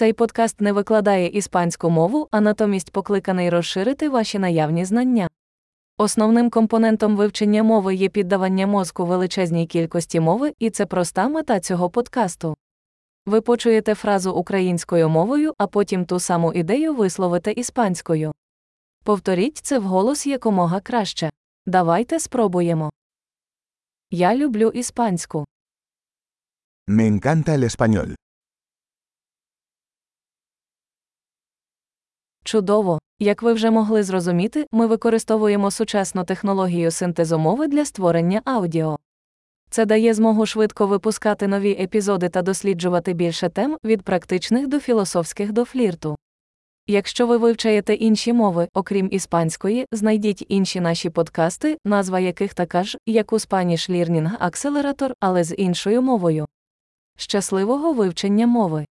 Цей подкаст не викладає іспанську мову, а натомість покликаний розширити ваші наявні знання. Основним компонентом вивчення мови є піддавання мозку величезній кількості мови, і це проста мета цього подкасту. Ви почуєте фразу українською мовою, а потім ту саму ідею висловите іспанською. Повторіть це вголос якомога краще. Давайте спробуємо. Я люблю іспанську. Me encanta el español. Чудово! Як ви вже могли зрозуміти, ми використовуємо сучасну технологію синтезу мови для створення аудіо. Це дає змогу швидко випускати нові епізоди та досліджувати більше тем від практичних до філософських до флірту. Якщо ви вивчаєте інші мови, окрім іспанської, знайдіть інші наші подкасти, назва яких така ж, як у Spanish Learning Accelerator, але з іншою мовою. Щасливого вивчення мови!